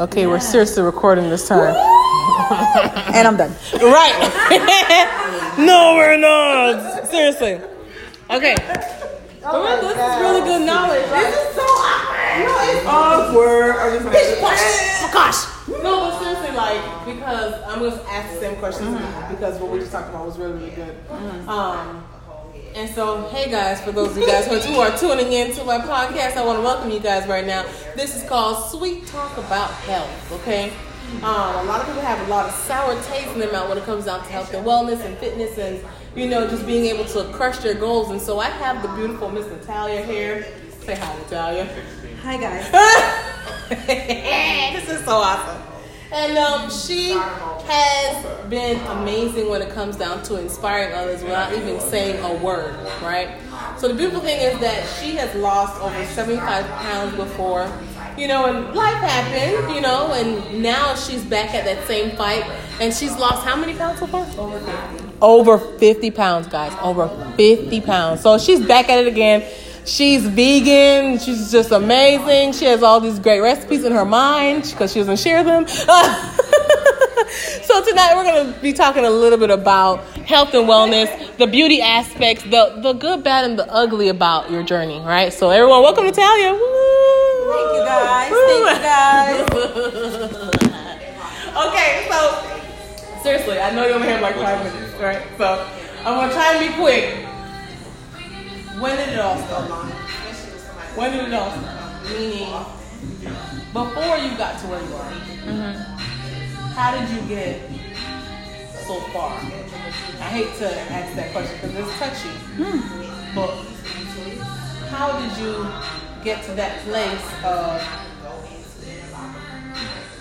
Okay, we're seriously recording this time. and I'm done. Right. no, we're not. Seriously. Okay. Oh well, this is really good knowledge. Right? This is so awkward. I'm just like, Oh gosh. No, but seriously, like because I'm gonna ask the same questions because what we just talked about was really, really good. Um, and so, hey guys, for those of you guys who are tuning in to my podcast, I want to welcome you guys right now. This is called Sweet Talk About Health. Okay. Um, a lot of people have a lot of sour taste in their mouth when it comes down to health and wellness and fitness and you know just being able to crush their goals. And so I have the beautiful Miss Natalia here. Say hi, Natalia. Hi guys. this is so awesome. And um, she has been amazing when it comes down to inspiring others without even saying a word, right? So the beautiful thing is that she has lost over 75 pounds before, you know, and life happened, you know, and now she's back at that same fight, and she's lost how many pounds so far? Over 50. Over 50 pounds, guys. Over 50 pounds. So she's back at it again. She's vegan. She's just amazing. She has all these great recipes in her mind because she doesn't share them. so tonight we're going to be talking a little bit about health and wellness, the beauty aspects, the the good, bad, and the ugly about your journey. Right. So everyone, welcome to Talia. Woo! Thank you guys. Thank you guys. okay, so seriously, I know you only have like five minutes, right? So I'm gonna try and be quick. When did it all start? When did it all start? Meaning, before you got to where you are, mm-hmm. how did you get so far? I hate to ask that question because it's touchy, hmm. but how did you get to that place of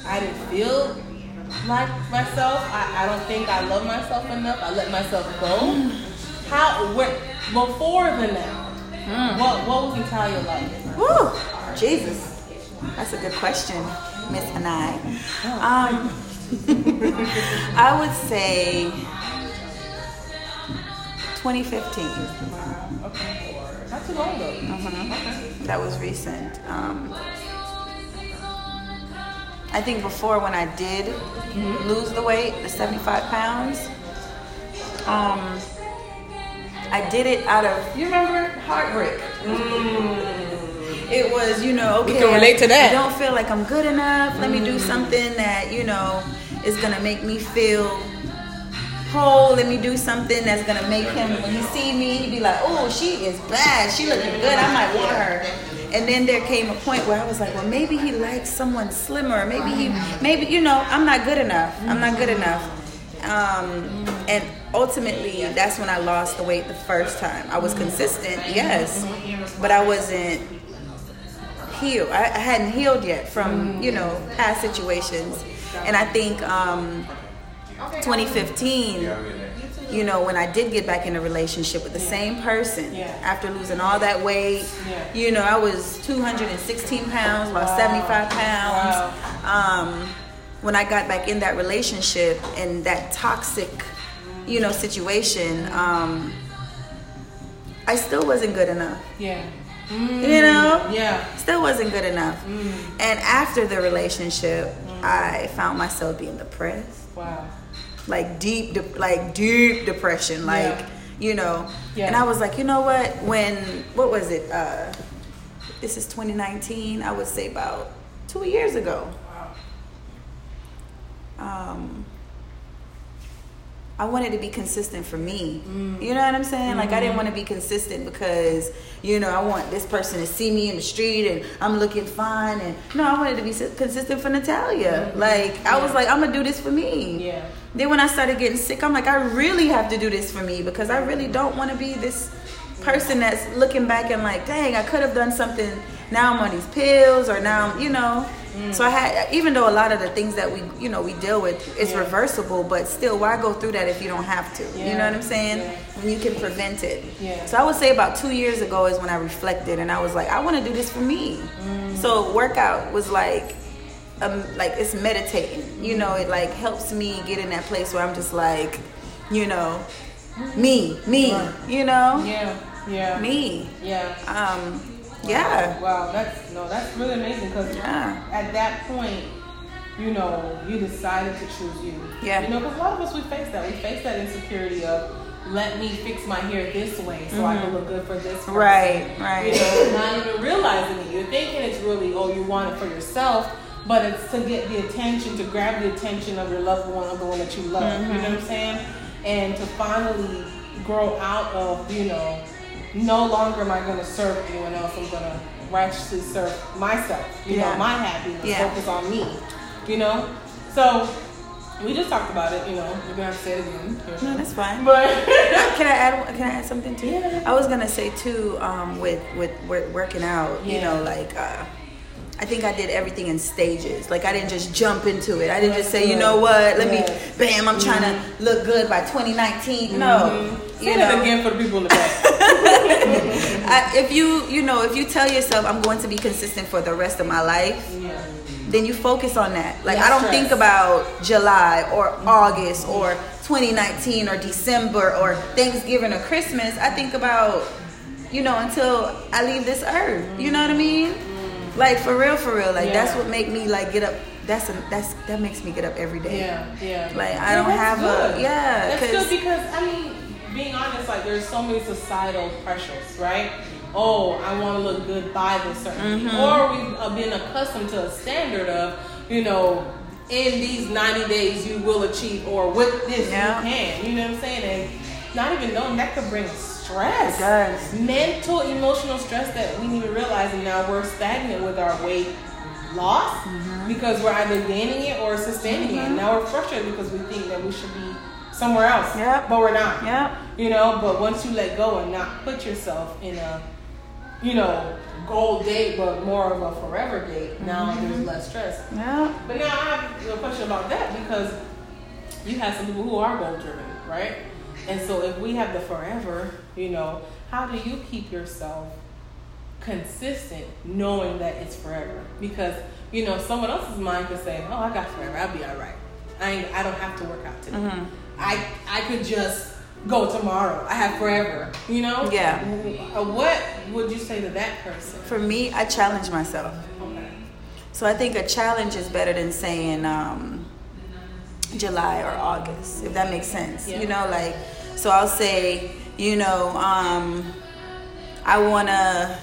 I didn't feel like myself. I, I don't think I love myself enough. I let myself go. Hmm. How where before the now? What what was Natalia like? Woo, Jesus. That's a good question, Miss Anai. Um, I would say 2015. Okay. Not too long ago. Mhm. That was recent. Um, I think before when I did lose the weight, the 75 pounds, um, I did it out of, you remember, heartbreak. Mm. It was, you know, okay. can relate to that. I don't feel like I'm good enough. Let me do mm. something that, you know, is gonna make me feel whole. Let me do something that's gonna make him, when he see me, he be like, oh, she is bad. She looking good. I might want her. And then there came a point where I was like, well, maybe he likes someone slimmer. Maybe he, maybe, you know, I'm not good enough. I'm not good enough. Um, and ultimately, that's when I lost the weight the first time. I was consistent, yes, but I wasn't healed. I, I hadn't healed yet from, you know, past situations. And I think um, 2015, you know, when I did get back in a relationship with the same person Yeah. after losing all that weight, Yeah. you know, I was 216 pounds, lost 75 pounds. Um, when I got back in that relationship and that toxic, you know, situation, um, I still wasn't good enough. Yeah. You know? Yeah. Still wasn't good enough. And after the relationship, I found myself being depressed Wow. like deep de- like deep depression like Yeah. you know Yeah. and i was like you know what when what was it uh this is 2019 i would say about two years ago um I wanted to be consistent for me. Mm. You know what I'm saying? Like I didn't mm-hmm. want to be consistent because, you know, I want this person to see me in the street and I'm looking fine and no, I wanted to be consistent for Natalia. Mm-hmm. Like I was like I'm going to do this for me. Yeah. Then when I started getting sick, I'm like, I really have to do this for me because I really don't want to be this person that's looking back and like, dang, I could have done something. Now I'm on these pills, or now I'm, you know. So I had, even though a lot of the things that we, you know, we deal with, it's Yeah. reversible, but still, why go through that if you don't have to? You know what I'm saying? Yeah. When you can prevent it. Yeah. So I would say about two years ago is when I reflected and I was like, I want to do this for me. So workout was like um, like it's meditating. You know, it like helps me get in that place where I'm just like, you know, me, me, Right. you know, Yeah. Yeah. me. Yeah. Um, yeah. Wow, that's no, that's really amazing because Yeah. at that point, you know, you decided to choose you. Yeah. You know, because a lot of us we face that. We face that insecurity of let me fix my hair this way so I can look good for this. Person. Mm-hmm. Right, right. You know, not even realizing it. You're thinking it's really oh you want it for yourself, but it's to get the attention, to grab the attention of your loved one, of the one that you love. Mm-hmm. You know what I'm saying? And to finally grow out of you know, no longer am I going to serve anyone else. I'm going to righteously serve myself. You Yeah. know, my happiness. Yeah. Focus on me. You know, so. We just talked about it, you know. You're gonna have to say it again. No, that's fine. But can I add? Can I add something too? Yeah. I was gonna say too, um, with with working out. You know, like uh, I think I did everything in stages. Like I didn't just jump into it. I didn't just say, you know what? Let Yes. Mm-hmm. me, bam! I'm trying to look good by 2019. No, say you that know. again for the people in the back. I, if you you know if you tell yourself I'm going to be consistent for the rest of my life, yeah. then you focus on that. Like Less I don't stress. think about July or mm-hmm. August or 2019 or December or Thanksgiving or Christmas. I think about you know until I leave this earth. You know what I mean? Mm-hmm. Like for real, for real. Like that's what make me like get up. That's a, that's that makes me get up every day. Yeah, yeah. Like, I Yeah, don't have a- yeah, That's good because I mean, being honest, like there's so many societal pressures, right? Oh, I want to look good by this certain, Mm-hmm. or we've uh, been accustomed to a standard of, you know, in these 90 days you will achieve, or with this Yeah. you can. You know what I'm saying? And not even knowing that could bring stress. Mental, emotional stress that we need to realize, and now we're stagnant with our weight loss Mm-hmm. because we're either gaining it or sustaining it. Now we're frustrated because we think that we should be somewhere else, Yep. but we're not. Yep. You know, but once you let go and not put yourself in a, you know, goal date, but more of a forever date, now Mm-hmm. there's less stress. Yeah. But now I have a question about that because you have some people who are goal driven, right? And so if we have the forever, you know, how do you keep yourself consistent knowing that it's forever? Because, you know, someone else's mind could say, Oh, I got forever, I'll be all right. I ain't, I don't have to work out today. Mm-hmm. I I could just go tomorrow. I have forever, you know? Yeah. Uh, What would you say to that person? For me, I challenge myself. Okay. So I think a challenge is better than saying um, July or August, if that makes sense. Yeah. You know, like, so I'll say, you know, um, I wanna,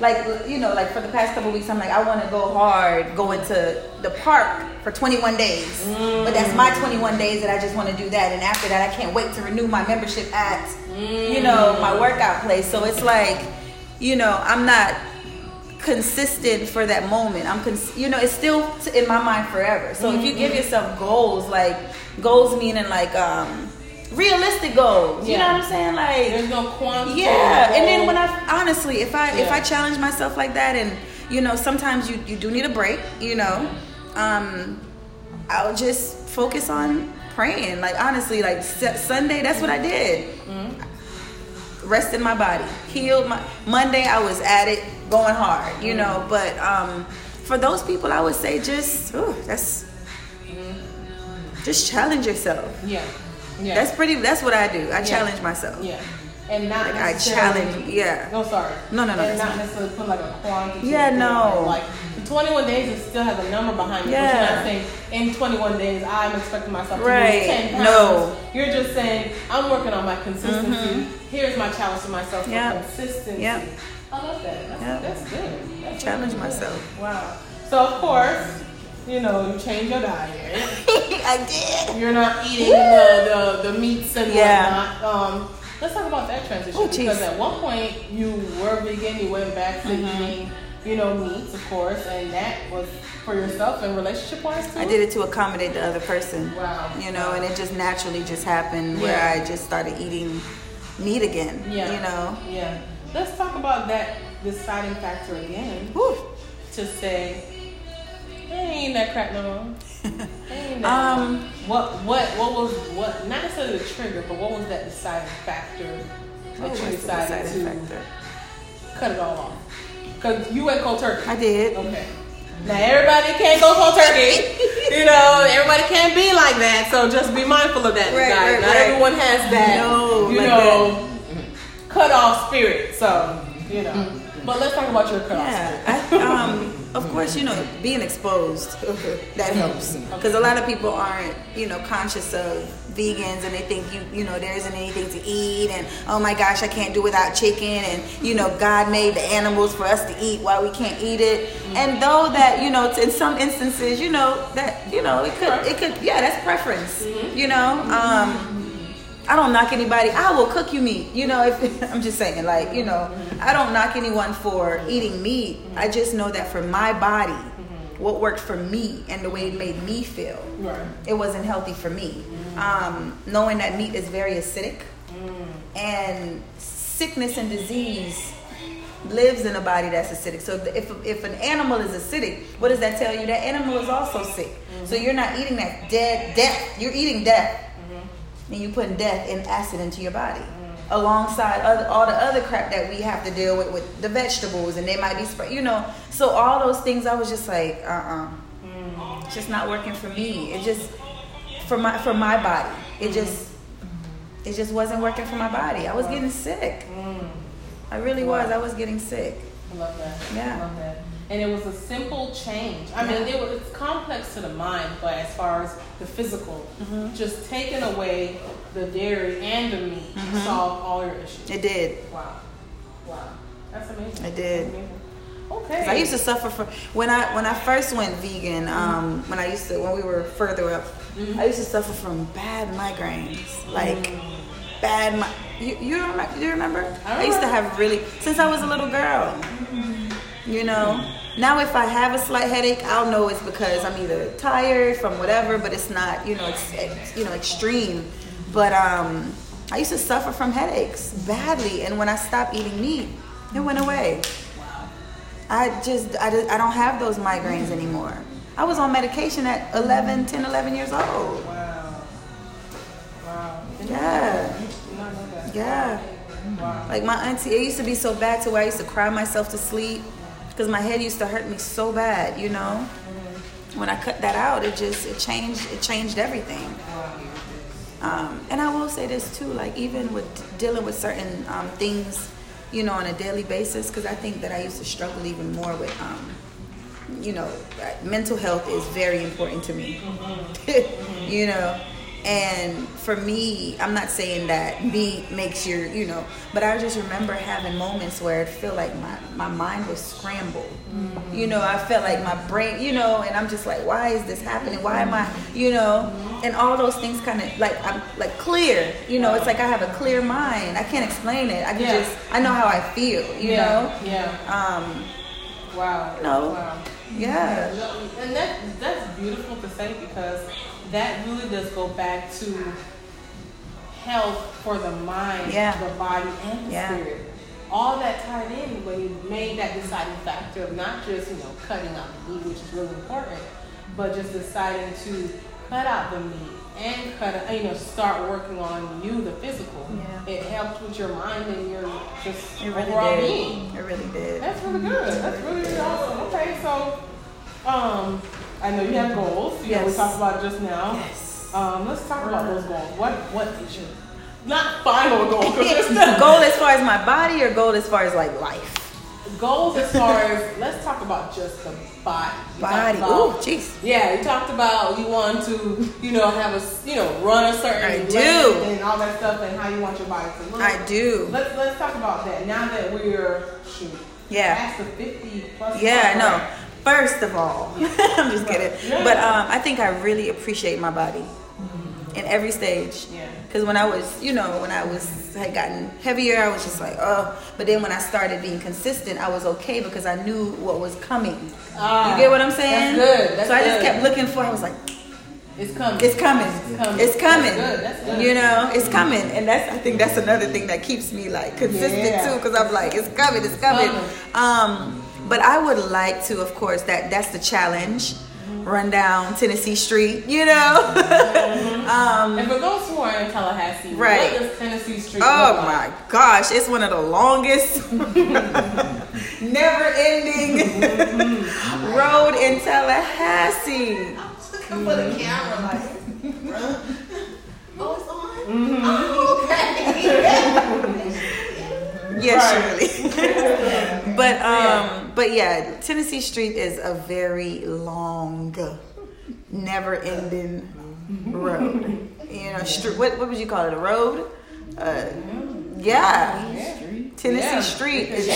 like, you know, like for the past couple weeks, I'm like, I wanna go hard, go into the park for 21 days. But that's my 21 days that I just wanna do that. And after that, I can't wait to renew my membership at, you know, my workout place. So it's like, you know, I'm not consistent for that moment. I'm, cons- you know, it's still t- in my mind forever. So if you give yourself goals, like goals meaning like um, realistic goals. You know what I'm saying? Like There's no quantity. yeah. And then when I honestly, if I if I challenge myself like that, and you know, sometimes you you do need a break. You know, um, I'll just focus on praying. Like honestly, like S- Sunday, that's what I did. Rested my body, healed my. Monday, I was at it, going hard. You know, but um, for those people, I would say just ooh, that's just challenge yourself. Yeah. Yeah. That's pretty. That's what I do. I Yeah. challenge myself. Yeah. And not Like I challenge. Yeah. No, sorry. No, no, no, And not necessarily put like a quantity. Yeah, no. Like the 21 days, it still has a number behind it. But Yeah. you're not saying in 21 days I'm expecting myself to Right. lose 10 pounds. No. You're just saying I'm working on my consistency. Mm-hmm. Here's my challenge to myself for Yeah. consistency. Yeah. I love that. That's, Yeah. that's good. That's Challenge really good. myself. Wow. So of course, you know, you change your diet. I did. You're not eating the, the, the meats and Yeah. whatnot. Um, let's talk about that transition Oh, jeez. because at one point you were vegan, you went back to Mm-hmm. eating, you know, meats, of course, and that was for yourself and relationship wise too. I did it to accommodate the other person. Wow. You know, and it just naturally just happened where I just started eating meat again. Yeah. You know. Yeah. Let's talk about that deciding factor again Whew. to say, I ain't that crap no more. I ain't that. Um. what what what was what not necessarily the trigger, but what was that deciding factor that you decided deciding to factor? cut it all off? Because you went cold turkey. I did. Okay. Now everybody can't go cold turkey. you know, everybody can't be like that. So just be mindful of that, Right, guys. right, Not right. everyone has that. No, you like know, cut off spirit. So you know. But let's talk about your cut. Yeah. I, um. of course, you know, being exposed that helps because a lot of people aren't, you know, conscious of vegans and they think you, you know, there isn't anything to eat and oh my gosh, I can't do without chicken and you know, God made the animals for us to eat, why we can't eat it. And though that, you know, in some instances, you know, that you know, it could, it could, yeah, that's preference, you know. Um, I don't knock anybody. I will cook you meat. You know, if I'm just saying, like, you know, I don't knock anyone for eating meat. I just know that for my body, what worked for me and the way it made me feel, Right. it wasn't healthy for me. Um, knowing that meat is very acidic and sickness and disease lives in a body that's acidic. So if, if an animal is acidic, what does that tell you? That animal is also sick. So you're not eating that dead death. You're eating death and you putting death and acid into your body. Alongside other, all the other crap that we have to deal with with the vegetables and they might be spray you know. So all those things i was just like uh-uh. It's just not working for me. It just for my for my body. It just it just wasn't working for my body. I was getting sick. I really was. I was getting sick. I love that. Yeah. I love that. And it was a simple change. I mean, it was, it's complex to the mind, but as far as the physical, Mm-hmm. just taking away the dairy and the meat Mm-hmm. solved all your issues. it did Wow. Wow. That's amazing. It did. Okay. I used to suffer from when I when I first went vegan. Um, when I used to when we were further up, I used to suffer from bad migraines, like bad. Mi- you you remember? You remember? I I used to have really since I was a little girl. You know. Now if I have a slight headache, I'll know it's because I'm either tired from whatever, but it's not you know it's, it's you know extreme. But um, I used to suffer from headaches badly, and when I stopped eating meat, it went away. I just, I, I don't have those migraines anymore. I was on medication at 11, 10, 11 years old. Wow. Wow. Yeah. Yeah. Like my auntie, it used to be so bad to where I used to cry myself to sleep because my head used to hurt me so bad, you know? When I cut that out, it just, it changed, it changed everything. Um, and I will say this too, like even with dealing with certain um, things, you know, on a daily basis, because I think that I used to struggle even more with, um, you know, mental health is very important to me. you know, and for me, I'm not saying that meat makes your, you know, but I just remember having moments where it feel like my, my mind was scrambled. You know, I felt like my brain, you know, and I'm just like, why is this happening? Why am I, you know, and all those things kind of like I'm like clear. You know, it's like I have a clear mind. I can't explain it. I can Yeah. just I know how I feel. You yeah. know. Yeah. Um. Wow. No. Wow. Yeah. No, And that that's beautiful to say because that really does go back to health for the mind, Yeah. the body, and the Yeah. spirit. All that tied in when you made that deciding factor of not just you know cutting out the meat, which is really important, but just deciding to cut out the meat and cut you know start working on you, the physical. Yeah. It helped with your mind and your just It really overall did. being. It really did. That's really good. That's really, really awesome. Okay, so um, I know you have goals. You know, we talked about it just now. Yes. Um, let's talk about those goals. What what is your not final goal? goal as far as my body or goal as far as like life. goals as far as let's talk about just the body. You Body. about- Ooh, jeez. Yeah, you talked about you want to, you know, have a, you know, run a certain I do. and all that stuff, and how you want your body to look. I do. Let's let's talk about that now that we're shoot. Yeah. Past the fifty plus. Yeah, mark, no. First of all, I'm just kidding. Yeah. But um, I think I really appreciate my body in every stage. Yeah. Because when I was, you know, when I was had gotten heavier, I was just like, oh. But then when I started being consistent, I was okay because I knew what was coming. Ah, you get what I'm saying? That's good. That's so I just good. kept looking for. I was like, It's coming. it's coming. It's coming. It's coming. That's good. That's good. You know, it's coming, and that's I think that's another thing that keeps me like consistent Yeah. too, because I'm like, it's coming, it's coming. Um, but I would like to, of course, that that's the challenge. Run down Tennessee Street, you know. um, and for those who are in Tallahassee, Right. what does Tennessee Street oh look like? my gosh, it's one of the longest, never-ending road in Tallahassee. Come for the camera, like. Oh, it's on. Mm-hmm. Oh, okay. Yeah, surely. but um, but yeah, Tennessee Street is a very long, never-ending road. You know, street. What what would you call it? A road? Uh, yeah. Tennessee Yeah. Street is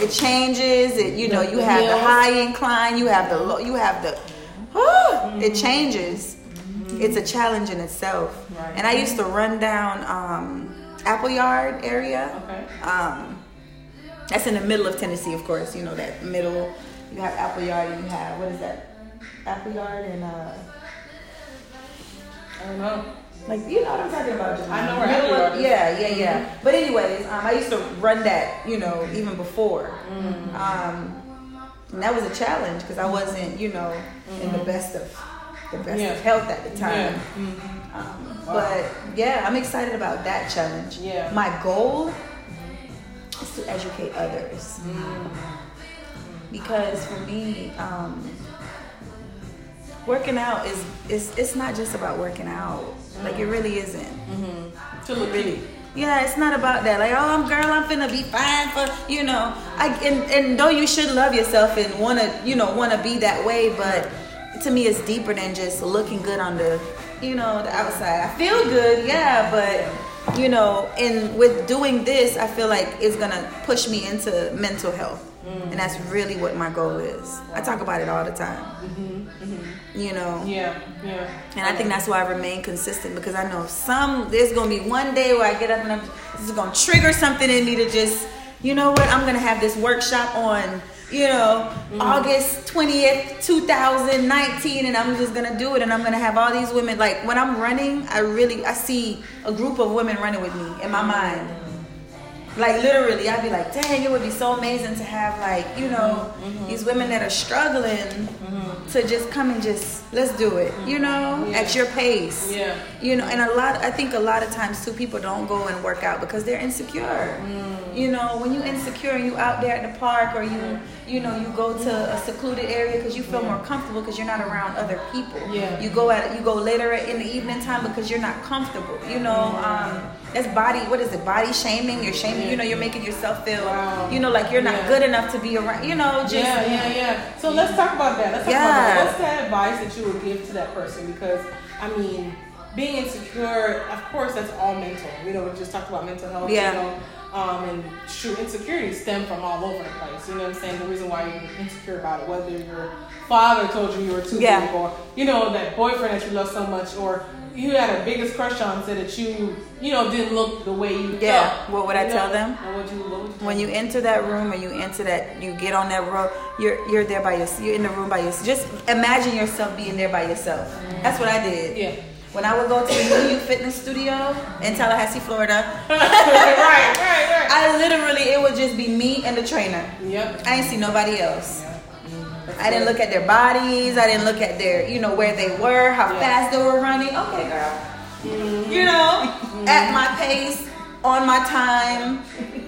it changes. It you know you have the high incline. You have the low. You have the. Whew, It changes. It's a challenge in itself. And I used to run down um, Appleyard area. Okay. Um, that's in the middle of Tennessee, of course. You know that middle. You have Apple Yard. you have what is that? Apple Yard and uh, I don't know. like you know what I'm talking about. I know where Appleyard is. Yeah, yeah, yeah. But anyways, um, I used to run that. You know, even before. Mm-hmm. Um, and that was a challenge because I wasn't, you know, in the best of the best Mm-hmm. Yeah. of health at the time. Yeah. Mhm. Um, Wow. But yeah, I'm excited about that challenge. Yeah. My goal to educate others. Mm. Because for me, um, working out is, is it's not just about working out. Like it really isn't. To look really. Yeah, it's not about that. Like, oh, I'm girl, I'm finna be fine for you know. I and, and though you should love yourself and wanna you know wanna be that way, but to me, it's deeper than just looking good on the you know the outside. I feel good, yeah, but you know, and with doing this, I feel like it's gonna push me into mental health, and that's really what my goal is. I talk about it all the time. Mm-hmm. You know. Yeah, yeah. And I think that's why I remain consistent because I know some there's gonna be one day where I get up and I'm this is gonna trigger something in me to just you know what I'm gonna have this workshop on you know August 20th 2019 and I'm just gonna do it and I'm gonna have all these women like when I'm running I really I see a group of women running with me in my mind like literally i'd be like dang it would be so amazing to have like you know these women that are struggling to just come and just let's do it you know Yeah. at your pace Yeah. you know and a lot i think a lot of times too people don't go and work out because they're insecure Mm. You know when you insecure and you out there at the park or you you know you go to a secluded area because you feel more comfortable because you're not around other people Yeah. you go at you go later in the evening time because you're not comfortable you know um that's body what is it body shaming you're shaming you know you're making yourself feel Wow. you know like you're not Yeah. good enough to be around you know just yeah, yeah, yeah. So let's talk about that. Let's talk Yeah. about that. What's that advice that you would give to that person? Because I mean, being insecure, of course, that's all mental. You know, we just talked about mental health. Yeah. You know, um, and true insecurities stem from all over the place. You know what I'm saying? The reason why you're insecure about it, whether your father told you you were too Yeah. big, or you know that boyfriend that you love so much, or you had a biggest crush on said that you, you know, didn't look the way you Yeah. felt. What would I You tell know? them? What would you, what you when you enter that room and you enter that you get on that road you're you're there by yourself you're in the room by yourself just imagine yourself being there by yourself that's what i did Yeah. When i would go to the New You fitness studio in tallahassee florida right, right, right. i literally it would just be me and the trainer Yep. i didn't see nobody else I didn't look at their bodies. I didn't look at their, you know, where they were, how Yeah. fast they were running. Okay, girl. Mm-hmm. You know, mm-hmm. at my pace, on my time,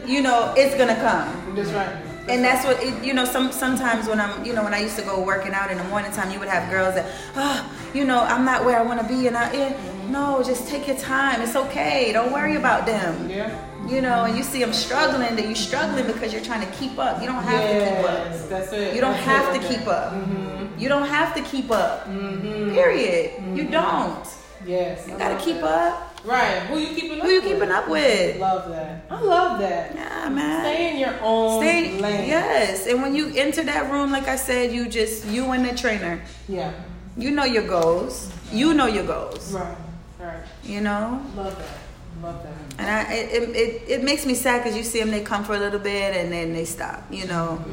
you know, it's gonna come. That's right. And that's what it, you know. Some sometimes when I'm, you know, when I used to go working out in the morning time, you would have girls that, oh, you know, I'm not where I want to be, and I, eh, no, just take your time. It's okay. Don't worry about them. Yeah. You know, and you see them struggling. That you're struggling because you're trying to keep up. You don't have to keep up. That's it. You don't That's have it to keep up. Mm-hmm. You don't have to keep up. Mm-hmm. Period. You mm-hmm. don't. Yes. You gotta keep up. Right. Who you keeping up Who you with? keeping up with? Love that. I love that. Yeah, man. Stay in your own Stay. lane. Yes, and when you enter that room, like I said, you just you and the trainer. Yeah. You know your goals. You know your goals. Right. Right. You know. Love that. Love that. And I, it, it, it, makes me sad because you see them, they come for a little bit and then they stop, you know.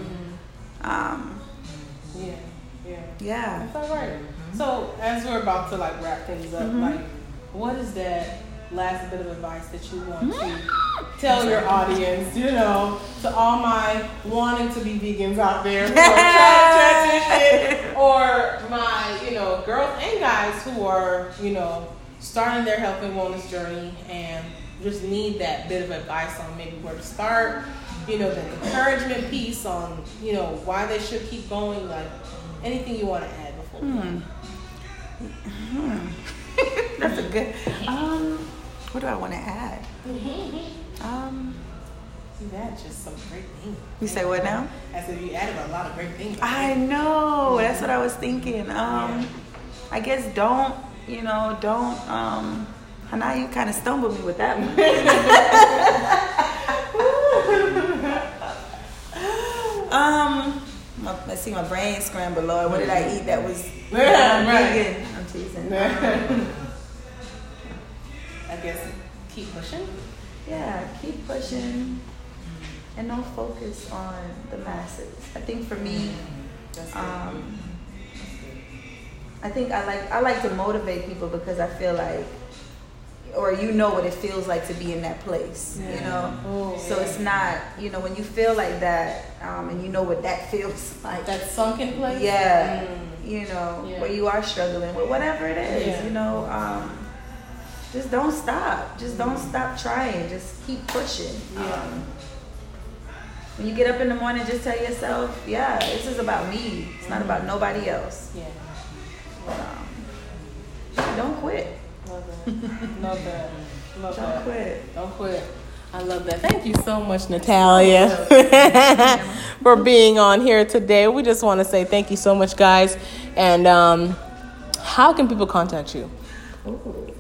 Um, Yeah. Yeah. yeah. That's all right. So as we're about to like wrap things up, Mm-hmm. like, what is that last bit of advice that you want to tell your audience? You know, to all my wanting to be vegans out there who are trying to transition, or my you know girls and guys who are you know starting their health and wellness journey and just need that bit of advice on maybe where to start. You know, the encouragement piece on you know why they should keep going. Like anything you want to add before. we Hmm. That's a good. Um, what do I want to add? Um, You added just some great things. You say what now? I said you added a lot of great things. I know. That's what I was thinking. Um, I guess don't, you know, don't. Um, now you kind of stumbled me with that one. um, my, let's see, my brain scrambled. Lord, what did I eat that was? Yeah, I'm right. vegan. I'm teasing. Keep pushing. Yeah, keep pushing, and don't focus on the masses. I think for me. Um, I think I like I like to motivate people because I feel like, or you know what it feels like to be in that place, you know. Oh, So it's not you know when you feel like that, um, and you know what that feels like. that sunken place. yeah, Mm. you know Yeah. where you are struggling with whatever it is, Yeah. you know. Um, just don't stop. Just don't stop trying. Just keep pushing. Yeah. Um, when you get up in the morning, just tell yourself, yeah, this is about me. It's not about nobody else. Yeah. Um, don't quit. Love that. Love that. Love Don't that. quit. Don't quit. I love that. Thank you so much, Natalia, for being on here today. We just want to say thank you so much, guys. And um, how can people contact you?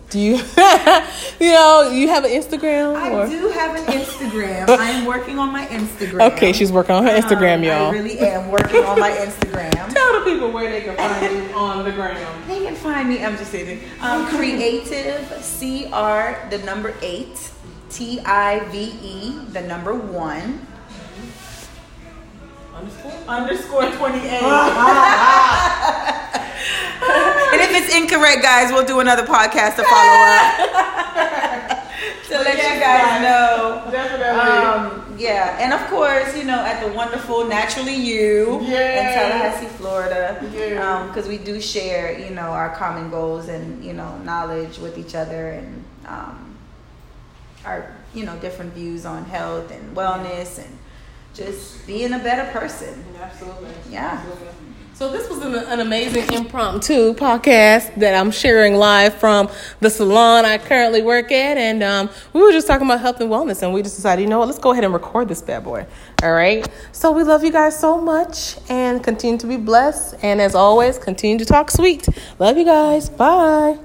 Do you, you know, you have an Instagram? I do have an Instagram. I am working on my Instagram. Okay, she's working on her Instagram, Um, y'all. I really am working on my Instagram. Tell the people where they can find you on the gram. They can find me. I'm just saying. Um, creative C R the number eight T I V E the number one Underscore? underscore twenty eight. and if it's incorrect, guys, we'll do another podcast to follow up to let you guys know. Definitely. Um, yeah, and of course, you know, at the wonderful Naturally You Yes. in Tallahassee, Florida, Yeah. because we do share, you know, our common goals and you know knowledge with each other and um, our you know different views on health and wellness and just being a better person. Absolutely. Yeah. Absolutely. So this was an, an amazing impromptu podcast that I'm sharing live from the salon I currently work at, and um, we were just talking about health and wellness, and we just decided, you know what, let's go ahead and record this bad boy. All right. So we love you guys so much, and continue to be blessed, and as always, continue to talk sweet. Love you guys. Bye.